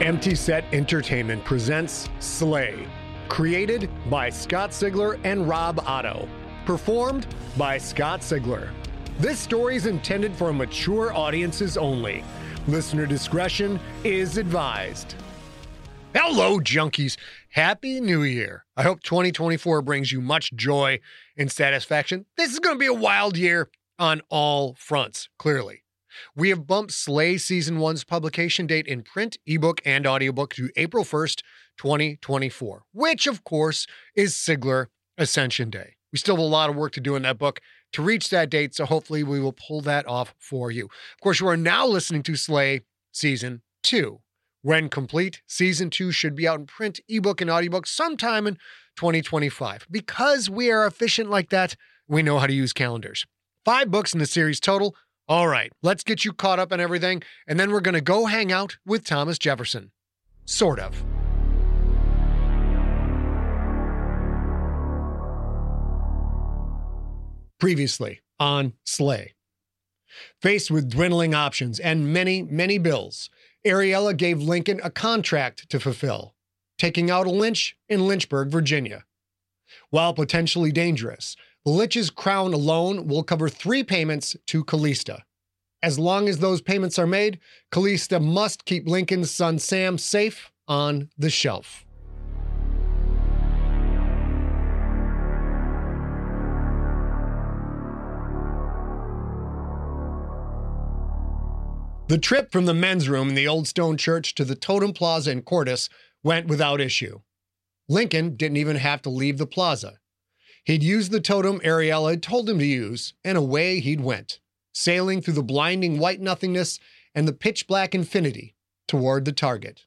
Empty Set Entertainment presents Slay, created by Scott Sigler and Rob Otto, performed by Scott Sigler. This story is intended for mature audiences only. Listener discretion is advised. Hello, junkies. Happy New Year. I hope 2024 brings you much joy and satisfaction. This is going to be a wild year on all fronts, clearly. We have bumped Slay Season 1's publication date in print, ebook, and audiobook to April 1st, 2024, which, of course, is Sigler Ascension Day. We still have a lot of work to do in that book to reach that date, so hopefully we will pull that off for you. Of course, you are now listening to Slay Season 2. When complete, Season 2 should be out in print, ebook, and audiobook sometime in 2025. Because we are efficient like that, we know how to use calendars. Five books in the series total, all right, let's get you caught up on everything, and then we're going to go hang out with Thomas Jefferson. Sort of. Previously on Slay. Faced with dwindling options and many, many bills, Ariella gave Lincoln a contract to fulfill, taking out a lich in Lynchburg, Virginia. While potentially dangerous, Lich's crown alone will cover three payments to Callista. As long as those payments are made, Callista must keep Lincoln's son Sam safe on the shelf. The trip from the men's room in the Old Stone Church to the Totem Plaza in Cordis went without issue. Lincoln didn't even have to leave the plaza. He'd used the totem Ariella had told him to use, and away he'd went, sailing through the blinding white nothingness and the pitch black infinity toward the target.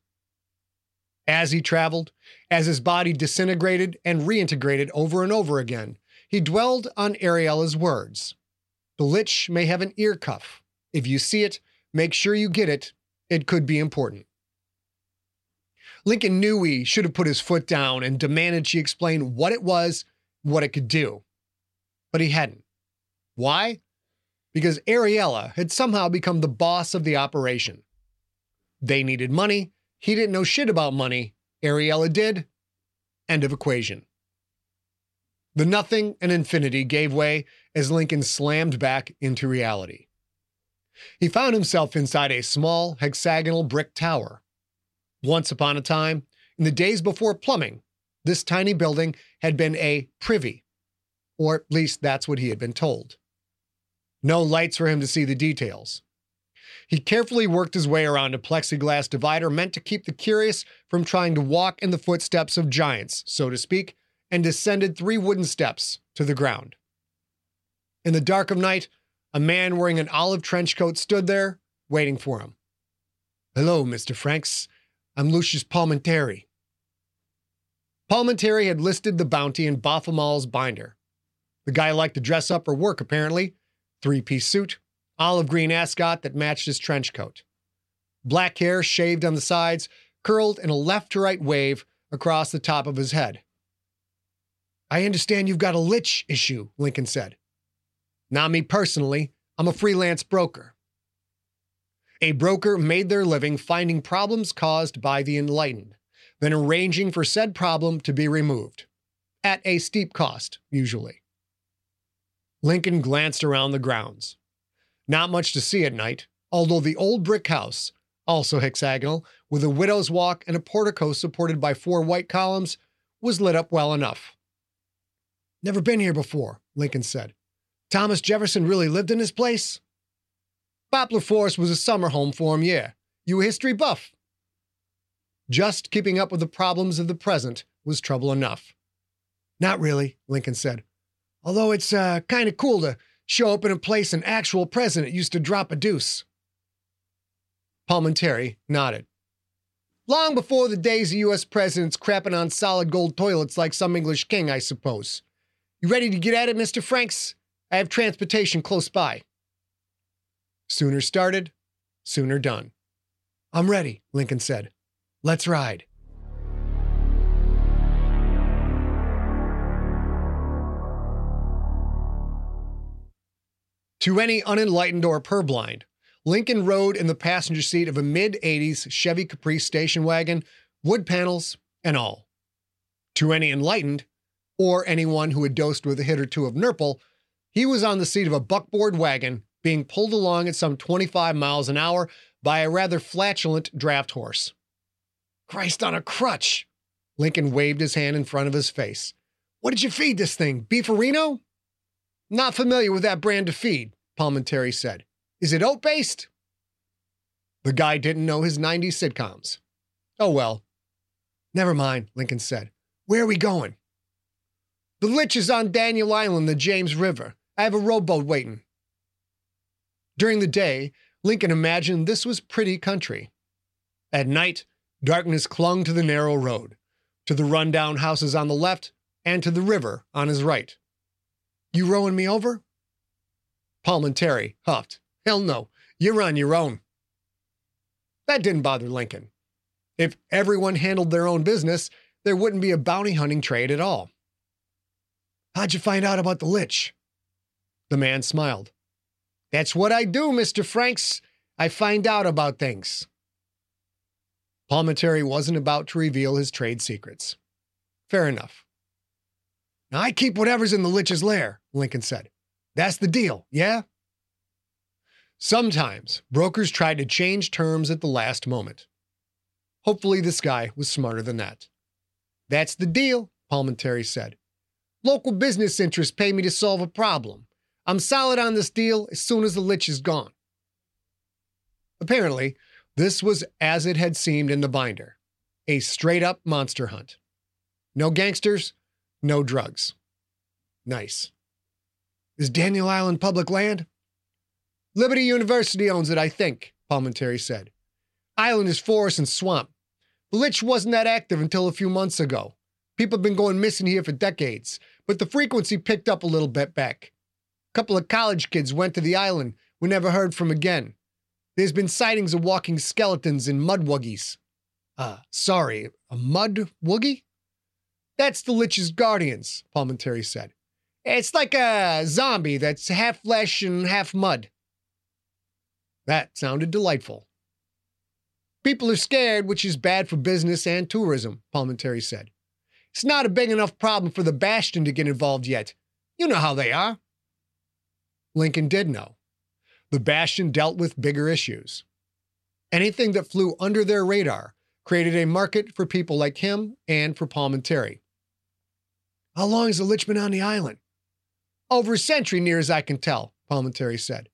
As he traveled, as his body disintegrated and reintegrated over and over again, he dwelled on Ariella's words. The lich may have an ear cuff. If you see it, Make sure you get it. It could be important. Lincoln knew he should have put his foot down and demanded she explain what it was, what it could do. But he hadn't. Why? Because Ariella had somehow become the boss of the operation. They needed money. He didn't know shit about money. Ariella did. End of equation. The nothing and infinity gave way as Lincoln slammed back into reality. He found himself inside a small hexagonal brick tower. Once upon a time, in the days before plumbing, this tiny building had been a privy, or at least that's what he had been told. No lights for him to see the details. He carefully worked his way around a plexiglass divider meant to keep the curious from trying to walk in the footsteps of giants, so to speak, and descended three wooden steps to the ground. In the dark of night, a man wearing an olive trench coat stood there, waiting for him. Hello, Mr. Franks. I'm Lucius Palmentary. Palmentary had listed the bounty in Baphomet's binder. The guy liked to dress up for work, apparently. Three piece suit, olive green ascot that matched his trench coat. Black hair shaved on the sides, curled in a left to right wave across the top of his head. I understand you've got a lich issue, Lincoln said. Not me personally, I'm a freelance broker. A broker made their living finding problems caused by the enlightened, then arranging for said problem to be removed, at a steep cost, usually. Lincoln glanced around the grounds. Not much to see at night, although the old brick house, also hexagonal, with a widow's walk and a portico supported by four white columns, was lit up well enough. Never been here before, Lincoln said. Thomas Jefferson really lived in this place? Poplar Forest was a summer home for him, yeah. You a history buff? Just keeping up with the problems of the present was trouble enough. Not really, Lincoln said. Although it's uh, kind of cool to show up in a place an actual president used to drop a deuce. Palmentary nodded. Long before the days of U.S. presidents crapping on solid gold toilets like some English king, I suppose. You ready to get at it, Mr. Franks? I have transportation close by. Sooner started, sooner done. I'm ready, Lincoln said. Let's ride. To any unenlightened or purblind, Lincoln rode in the passenger seat of a mid 80s Chevy Caprice station wagon, wood panels and all. To any enlightened, or anyone who had dosed with a hit or two of Nurple, he was on the seat of a buckboard wagon being pulled along at some 25 miles an hour by a rather flatulent draft horse. Christ on a crutch! Lincoln waved his hand in front of his face. What did you feed this thing? Beefarino? Not familiar with that brand of feed, Palmentary said. Is it oat based? The guy didn't know his 90s sitcoms. Oh well. Never mind, Lincoln said. Where are we going? The Lich is on Daniel Island, the James River. I have a rowboat waiting. During the day, Lincoln imagined this was pretty country. At night, darkness clung to the narrow road, to the rundown houses on the left, and to the river on his right. You rowing me over? Palmentary huffed. Hell no, you're on your own. That didn't bother Lincoln. If everyone handled their own business, there wouldn't be a bounty hunting trade at all. How'd you find out about the Lich? The man smiled. That's what I do, Mr. Franks. I find out about things. Palmentary wasn't about to reveal his trade secrets. Fair enough. Now, I keep whatever's in the Lich's lair, Lincoln said. That's the deal, yeah? Sometimes brokers tried to change terms at the last moment. Hopefully, this guy was smarter than that. That's the deal, Palmentary said. Local business interests pay me to solve a problem. I'm solid on this deal as soon as the lich is gone. Apparently, this was as it had seemed in the binder a straight up monster hunt. No gangsters, no drugs. Nice. Is Daniel Island public land? Liberty University owns it, I think, Palmentary said. Island is forest and swamp. The lich wasn't that active until a few months ago. People have been going missing here for decades, but the frequency picked up a little bit back. A couple of college kids went to the island, we never heard from again. There's been sightings of walking skeletons and mudwuggies. Uh, sorry, a mud woogie? That's the Lich's guardians, Palmentary said. It's like a zombie that's half flesh and half mud. That sounded delightful. People are scared, which is bad for business and tourism, Palmentary said. It's not a big enough problem for the Bastion to get involved yet. You know how they are. Lincoln did know. The Bastion dealt with bigger issues. Anything that flew under their radar created a market for people like him and for Palmentary. How long has the Lich been on the island? Over a century, near as I can tell, Palmentary said.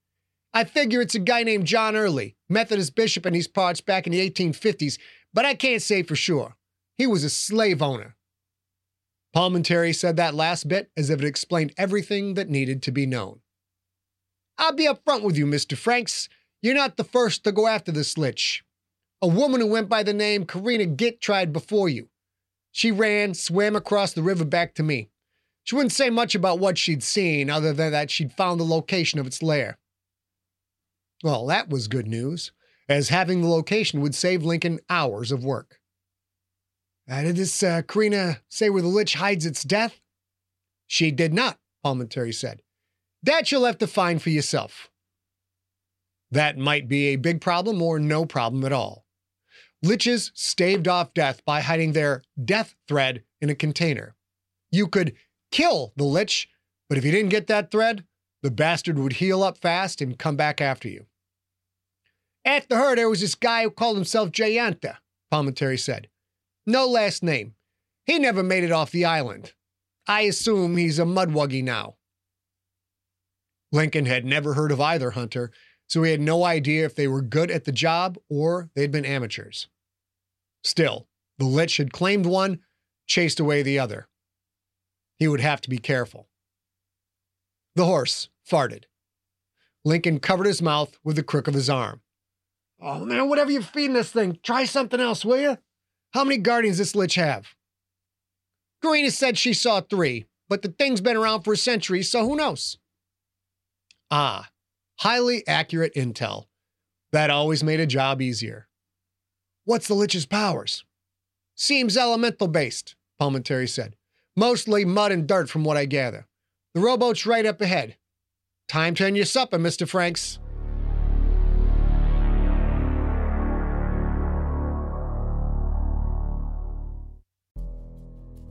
I figure it's a guy named John Early, Methodist bishop in these parts back in the 1850s, but I can't say for sure. He was a slave owner. Palmentary said that last bit as if it explained everything that needed to be known. I'll be upfront with you, Mr. Franks. You're not the first to go after this lich. A woman who went by the name Karina Gitt tried before you. She ran, swam across the river back to me. She wouldn't say much about what she'd seen, other than that she'd found the location of its lair. Well, that was good news, as having the location would save Lincoln hours of work. Uh, did this uh, Karina say where the lich hides its death? She did not, Palmentary said. That you'll have to find for yourself. That might be a big problem or no problem at all. Liches staved off death by hiding their death thread in a container. You could kill the lich, but if you didn't get that thread, the bastard would heal up fast and come back after you. At the her, there was this guy who called himself Jayanta, Palmentary said. No last name. He never made it off the island. I assume he's a mudwuggy now. Lincoln had never heard of either hunter, so he had no idea if they were good at the job or they'd been amateurs. Still, the Lich had claimed one, chased away the other. He would have to be careful. The horse farted. Lincoln covered his mouth with the crook of his arm. Oh man, whatever you're feeding this thing, try something else, will you? How many guardians does this lich have? Karina said she saw three, but the thing's been around for a century, so who knows? Ah, highly accurate intel. That always made a job easier. What's the Lich's powers? Seems elemental based, Palmentary said. Mostly mud and dirt, from what I gather. The rowboat's right up ahead. Time to end your supper, Mr. Franks.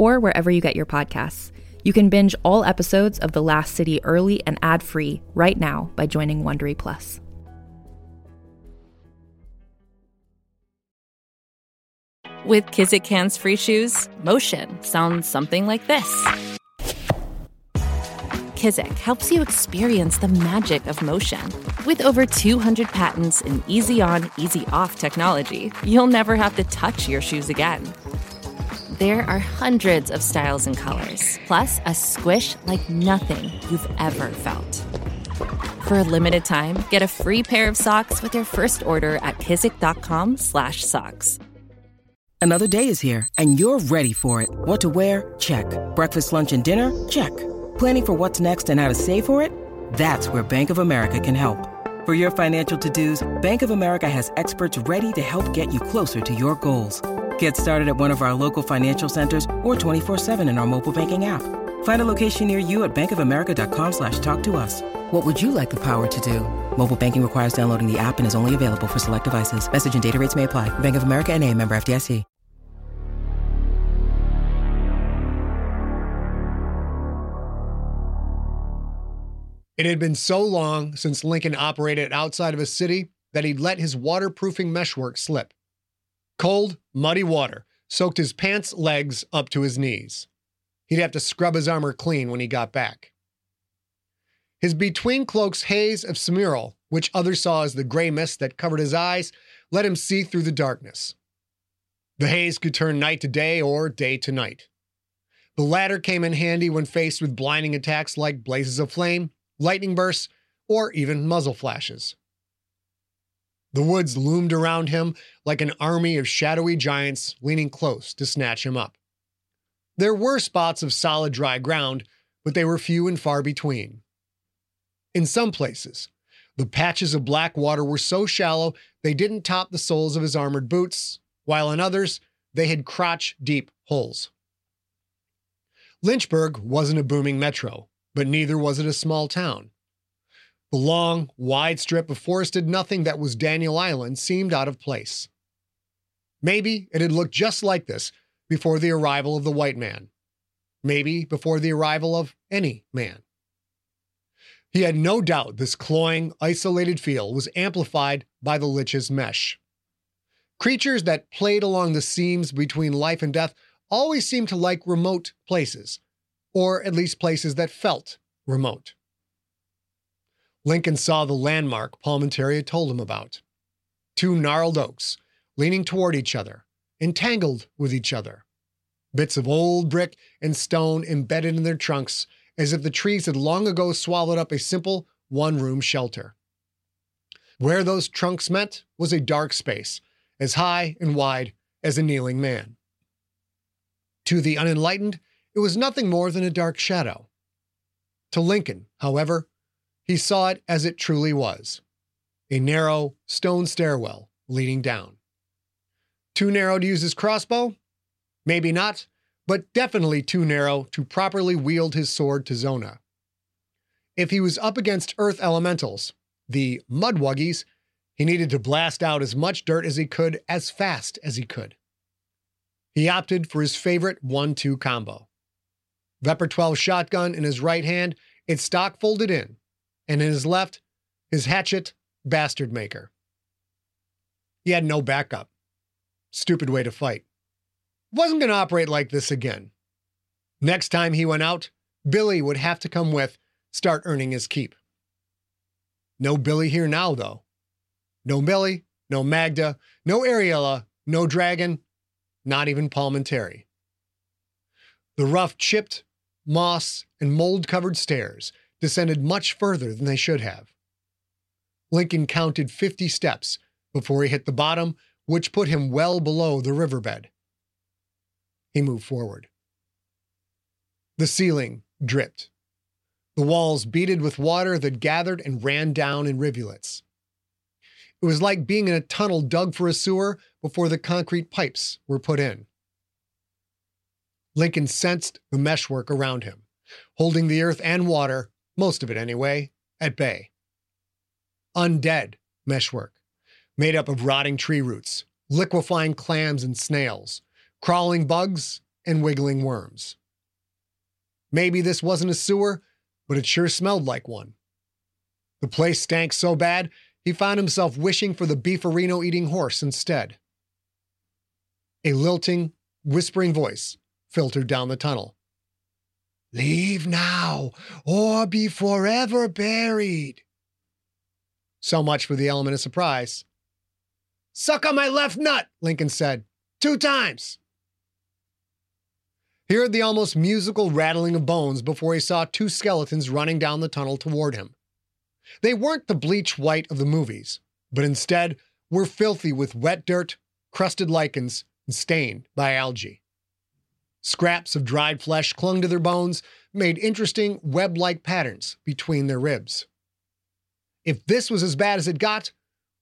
or wherever you get your podcasts. You can binge all episodes of The Last City early and ad-free right now by joining Wondery Plus. With Kizik hands free shoes, motion sounds something like this. Kizik helps you experience the magic of motion. With over 200 patents and easy on, easy off technology, you'll never have to touch your shoes again. There are hundreds of styles and colors, plus a squish like nothing you've ever felt. For a limited time, get a free pair of socks with your first order at kizik.com/socks. Another day is here, and you're ready for it. What to wear? Check. Breakfast, lunch, and dinner? Check. Planning for what's next and how to save for it? That's where Bank of America can help. For your financial to-dos, Bank of America has experts ready to help get you closer to your goals. Get started at one of our local financial centers or 24-7 in our mobile banking app. Find a location near you at bankofamerica.com slash talk to us. What would you like the power to do? Mobile banking requires downloading the app and is only available for select devices. Message and data rates may apply. Bank of America and a member FDIC. It had been so long since Lincoln operated outside of a city that he'd let his waterproofing meshwork slip. Cold, muddy water soaked his pants legs up to his knees. He'd have to scrub his armor clean when he got back. His between cloaks haze of smearl, which others saw as the gray mist that covered his eyes, let him see through the darkness. The haze could turn night to day or day to night. The latter came in handy when faced with blinding attacks like blazes of flame, lightning bursts, or even muzzle flashes. The woods loomed around him like an army of shadowy giants leaning close to snatch him up. There were spots of solid dry ground, but they were few and far between. In some places, the patches of black water were so shallow they didn't top the soles of his armored boots, while in others, they had crotch deep holes. Lynchburg wasn't a booming metro, but neither was it a small town. The long, wide strip of forested nothing that was Daniel Island seemed out of place. Maybe it had looked just like this before the arrival of the white man. Maybe before the arrival of any man. He had no doubt this cloying, isolated feel was amplified by the Lich's mesh. Creatures that played along the seams between life and death always seemed to like remote places, or at least places that felt remote. Lincoln saw the landmark Palmentary had told him about. Two gnarled oaks, leaning toward each other, entangled with each other. Bits of old brick and stone embedded in their trunks, as if the trees had long ago swallowed up a simple one room shelter. Where those trunks met was a dark space, as high and wide as a kneeling man. To the unenlightened, it was nothing more than a dark shadow. To Lincoln, however, he saw it as it truly was a narrow stone stairwell leading down. Too narrow to use his crossbow? Maybe not, but definitely too narrow to properly wield his sword Tizona. If he was up against earth elementals, the Mudwuggies, he needed to blast out as much dirt as he could as fast as he could. He opted for his favorite 1 2 combo. Vepr 12 shotgun in his right hand, its stock folded in, and in his left, his hatchet bastard maker. He had no backup. Stupid way to fight. Wasn't going to operate like this again. Next time he went out, Billy would have to come with, start earning his keep. No Billy here now, though. No Billy, no Magda, no Ariella, no Dragon, not even Palmentary. The rough, chipped, moss, and mold covered stairs descended much further than they should have. Lincoln counted 50 steps before he hit the bottom, which put him well below the riverbed. He moved forward. The ceiling dripped. The walls beaded with water that gathered and ran down in rivulets. It was like being in a tunnel dug for a sewer before the concrete pipes were put in. Lincoln sensed the meshwork around him, holding the earth and water, most of it anyway, at bay. Undead meshwork, made up of rotting tree roots, liquefying clams and snails, crawling bugs, and wiggling worms. Maybe this wasn't a sewer, but it sure smelled like one. The place stank so bad he found himself wishing for the beefarino eating horse instead. A lilting, whispering voice filtered down the tunnel. Leave now, or be forever buried. So much for the element of surprise. Suck on my left nut, Lincoln said. Two times. He heard the almost musical rattling of bones before he saw two skeletons running down the tunnel toward him. They weren't the bleach white of the movies, but instead were filthy with wet dirt, crusted lichens, and stained by algae. Scraps of dried flesh clung to their bones, made interesting web like patterns between their ribs. If this was as bad as it got,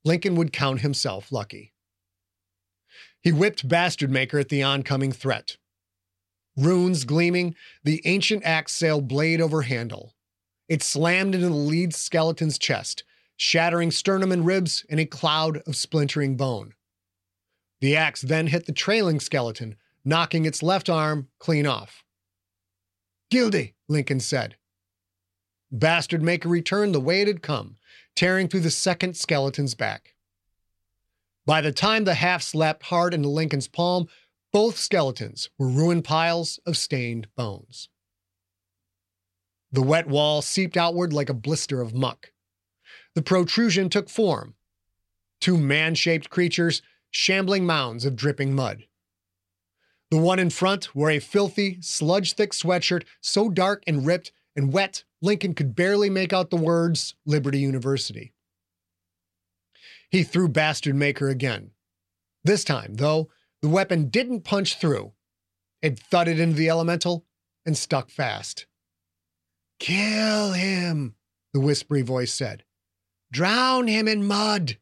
Lincoln would count himself lucky. He whipped Bastard Maker at the oncoming threat. Runes gleaming, the ancient axe sailed blade over handle. It slammed into the lead skeleton's chest, shattering sternum and ribs in a cloud of splintering bone. The axe then hit the trailing skeleton, knocking its left arm clean off. Guilty, Lincoln said. Bastard Maker returned the way it had come, tearing through the second skeleton's back. By the time the half slapped hard into Lincoln's palm, both skeletons were ruined piles of stained bones. The wet wall seeped outward like a blister of muck. The protrusion took form two man shaped creatures, shambling mounds of dripping mud. The one in front wore a filthy, sludge thick sweatshirt so dark and ripped and wet Lincoln could barely make out the words Liberty University. He threw Bastard Maker again. This time, though, the weapon didn't punch through. It thudded into the elemental and stuck fast. Kill him, the whispery voice said. Drown him in mud.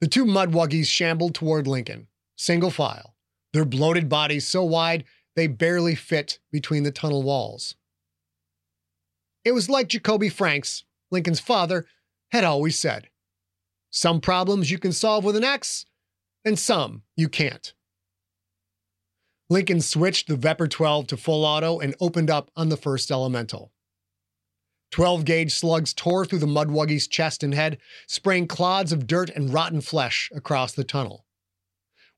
The two mudwuggies shambled toward Lincoln, single file, their bloated bodies so wide they barely fit between the tunnel walls. It was like Jacoby Franks, Lincoln's father, had always said some problems you can solve with an axe, and some you can't. Lincoln switched the Vepr 12 to full auto and opened up on the first elemental. 12 gauge slugs tore through the Mudwuggie's chest and head, spraying clods of dirt and rotten flesh across the tunnel.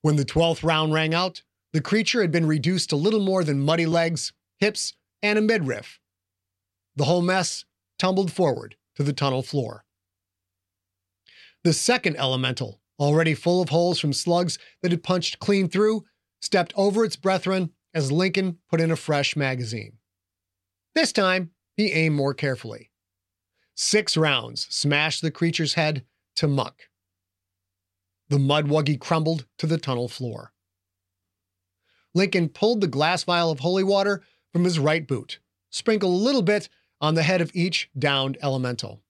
When the 12th round rang out, the creature had been reduced to little more than muddy legs, hips, and a midriff. The whole mess tumbled forward to the tunnel floor. The second elemental, already full of holes from slugs that had punched clean through, stepped over its brethren as Lincoln put in a fresh magazine. This time, he aimed more carefully. Six rounds smashed the creature's head to muck. The mudwuggie crumbled to the tunnel floor. Lincoln pulled the glass vial of holy water from his right boot, sprinkled a little bit on the head of each downed elemental.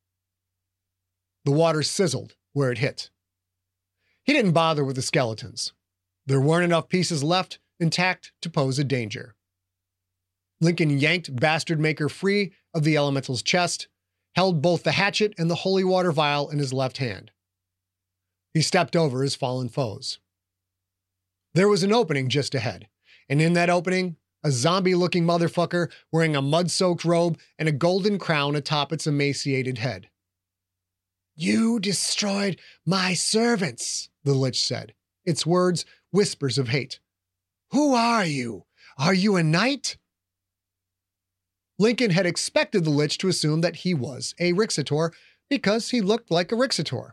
The water sizzled where it hit. He didn't bother with the skeletons. There weren't enough pieces left intact to pose a danger. Lincoln yanked Bastard Maker free of the elemental's chest, held both the hatchet and the holy water vial in his left hand. He stepped over his fallen foes. There was an opening just ahead, and in that opening, a zombie looking motherfucker wearing a mud soaked robe and a golden crown atop its emaciated head. You destroyed my servants, the Lich said, its words whispers of hate. Who are you? Are you a knight? Lincoln had expected the Lich to assume that he was a Rixator because he looked like a Rixator.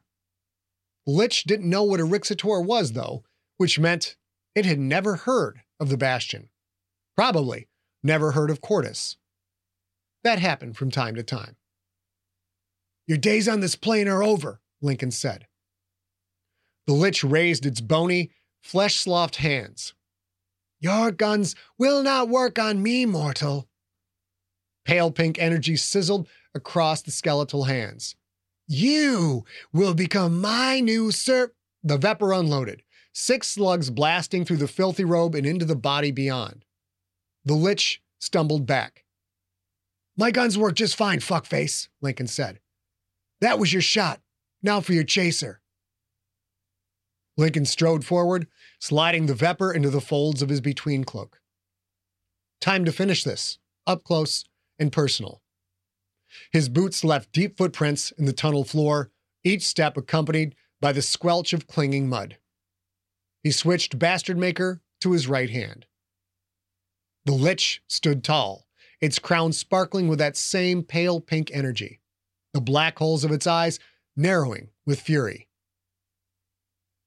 Lich didn't know what a Rixator was, though, which meant it had never heard of the Bastion. Probably never heard of Cordis. That happened from time to time. Your days on this plane are over, Lincoln said. The Lich raised its bony, flesh sloughed hands. Your guns will not work on me, mortal. Pale pink energy sizzled across the skeletal hands. You will become my new sir. The Vepr unloaded, six slugs blasting through the filthy robe and into the body beyond. The Lich stumbled back. My guns work just fine, fuckface, Lincoln said. That was your shot. Now for your chaser. Lincoln strode forward, sliding the Vepr into the folds of his between cloak. Time to finish this, up close and personal. His boots left deep footprints in the tunnel floor, each step accompanied by the squelch of clinging mud. He switched Bastard Maker to his right hand. The Lich stood tall, its crown sparkling with that same pale pink energy, the black holes of its eyes narrowing with fury.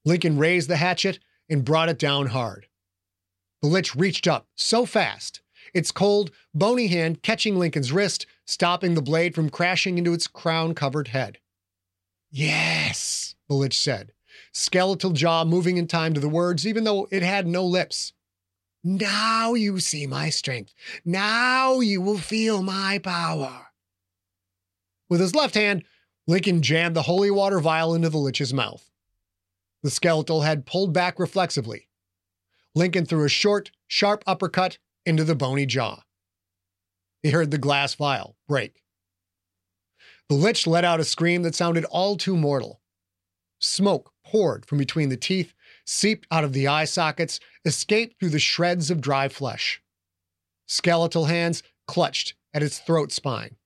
Lincoln raised the hatchet and brought it down hard. The Lich reached up so fast, its cold, bony hand catching Lincoln's wrist, stopping the blade from crashing into its crown covered head. Yes, the Lich said, skeletal jaw moving in time to the words, even though it had no lips. Now you see my strength. Now you will feel my power. With his left hand, Lincoln jammed the holy water vial into the Lich's mouth. The skeletal head pulled back reflexively. Lincoln threw a short, sharp uppercut into the bony jaw. He heard the glass vial break. The Lich let out a scream that sounded all too mortal. Smoke poured from between the teeth, seeped out of the eye sockets, escaped through the shreds of dry flesh. Skeletal hands clutched at its throat spine.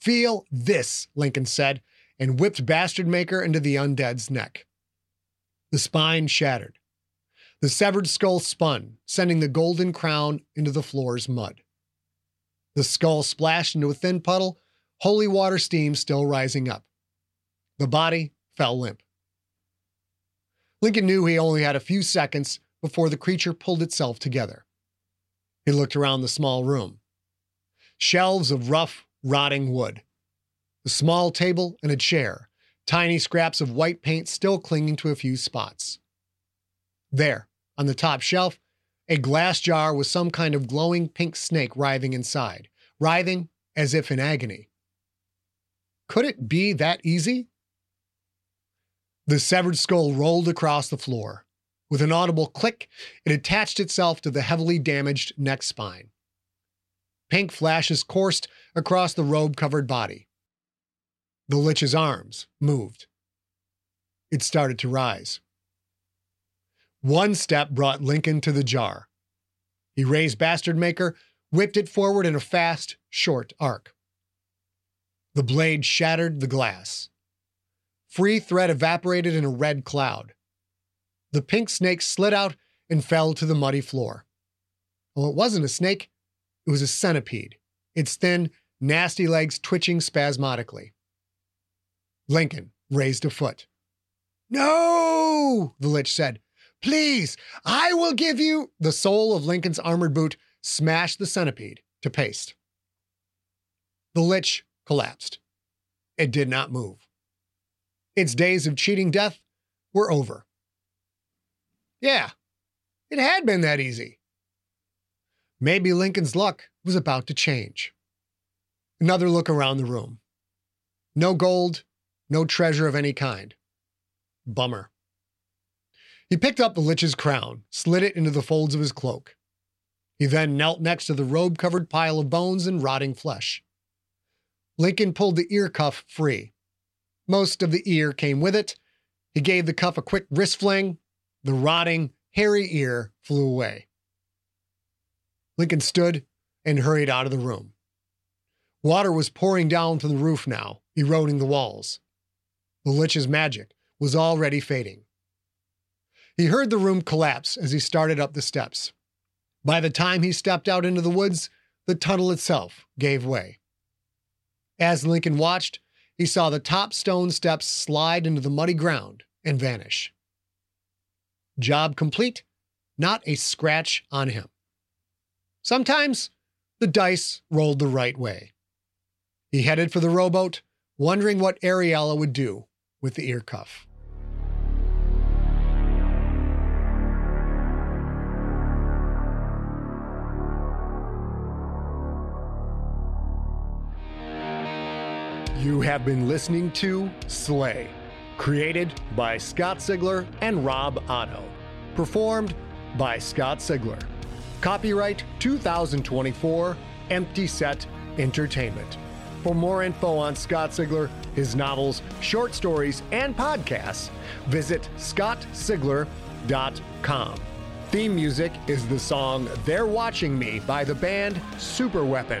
Feel this, Lincoln said, and whipped Bastard Maker into the undead's neck. The spine shattered. The severed skull spun, sending the golden crown into the floor's mud. The skull splashed into a thin puddle, holy water steam still rising up. The body fell limp. Lincoln knew he only had a few seconds before the creature pulled itself together. He looked around the small room. Shelves of rough, rotting wood. A small table and a chair, tiny scraps of white paint still clinging to a few spots. There, on the top shelf, a glass jar with some kind of glowing pink snake writhing inside, writhing as if in agony. Could it be that easy? The severed skull rolled across the floor. With an audible click, it attached itself to the heavily damaged neck spine. Pink flashes coursed across the robe covered body. The Lich's arms moved. It started to rise. One step brought Lincoln to the jar. He raised Bastard Maker, whipped it forward in a fast, short arc. The blade shattered the glass. Free thread evaporated in a red cloud. The pink snake slid out and fell to the muddy floor. Well, it wasn't a snake, it was a centipede, its thin, nasty legs twitching spasmodically. Lincoln raised a foot. No, the Lich said. Please, I will give you. The sole of Lincoln's armored boot smashed the centipede to paste. The Lich collapsed. It did not move. Its days of cheating death were over. Yeah, it had been that easy. Maybe Lincoln's luck was about to change. Another look around the room. No gold, no treasure of any kind. Bummer. He picked up the Lich's crown, slid it into the folds of his cloak. He then knelt next to the robe covered pile of bones and rotting flesh. Lincoln pulled the ear cuff free. Most of the ear came with it. He gave the cuff a quick wrist fling. The rotting, hairy ear flew away. Lincoln stood and hurried out of the room. Water was pouring down from the roof now, eroding the walls. The Lich's magic was already fading. He heard the room collapse as he started up the steps. By the time he stepped out into the woods, the tunnel itself gave way. As Lincoln watched, he saw the top stone steps slide into the muddy ground and vanish. Job complete, not a scratch on him. Sometimes the dice rolled the right way. He headed for the rowboat, wondering what Ariella would do with the ear cuff. You have been listening to Slay, created by Scott Sigler and Rob Otto, performed by Scott Sigler. Copyright 2024 Empty Set Entertainment. For more info on Scott Sigler, his novels, short stories, and podcasts, visit scottsigler.com. Theme music is the song They're Watching Me by the band Superweapon.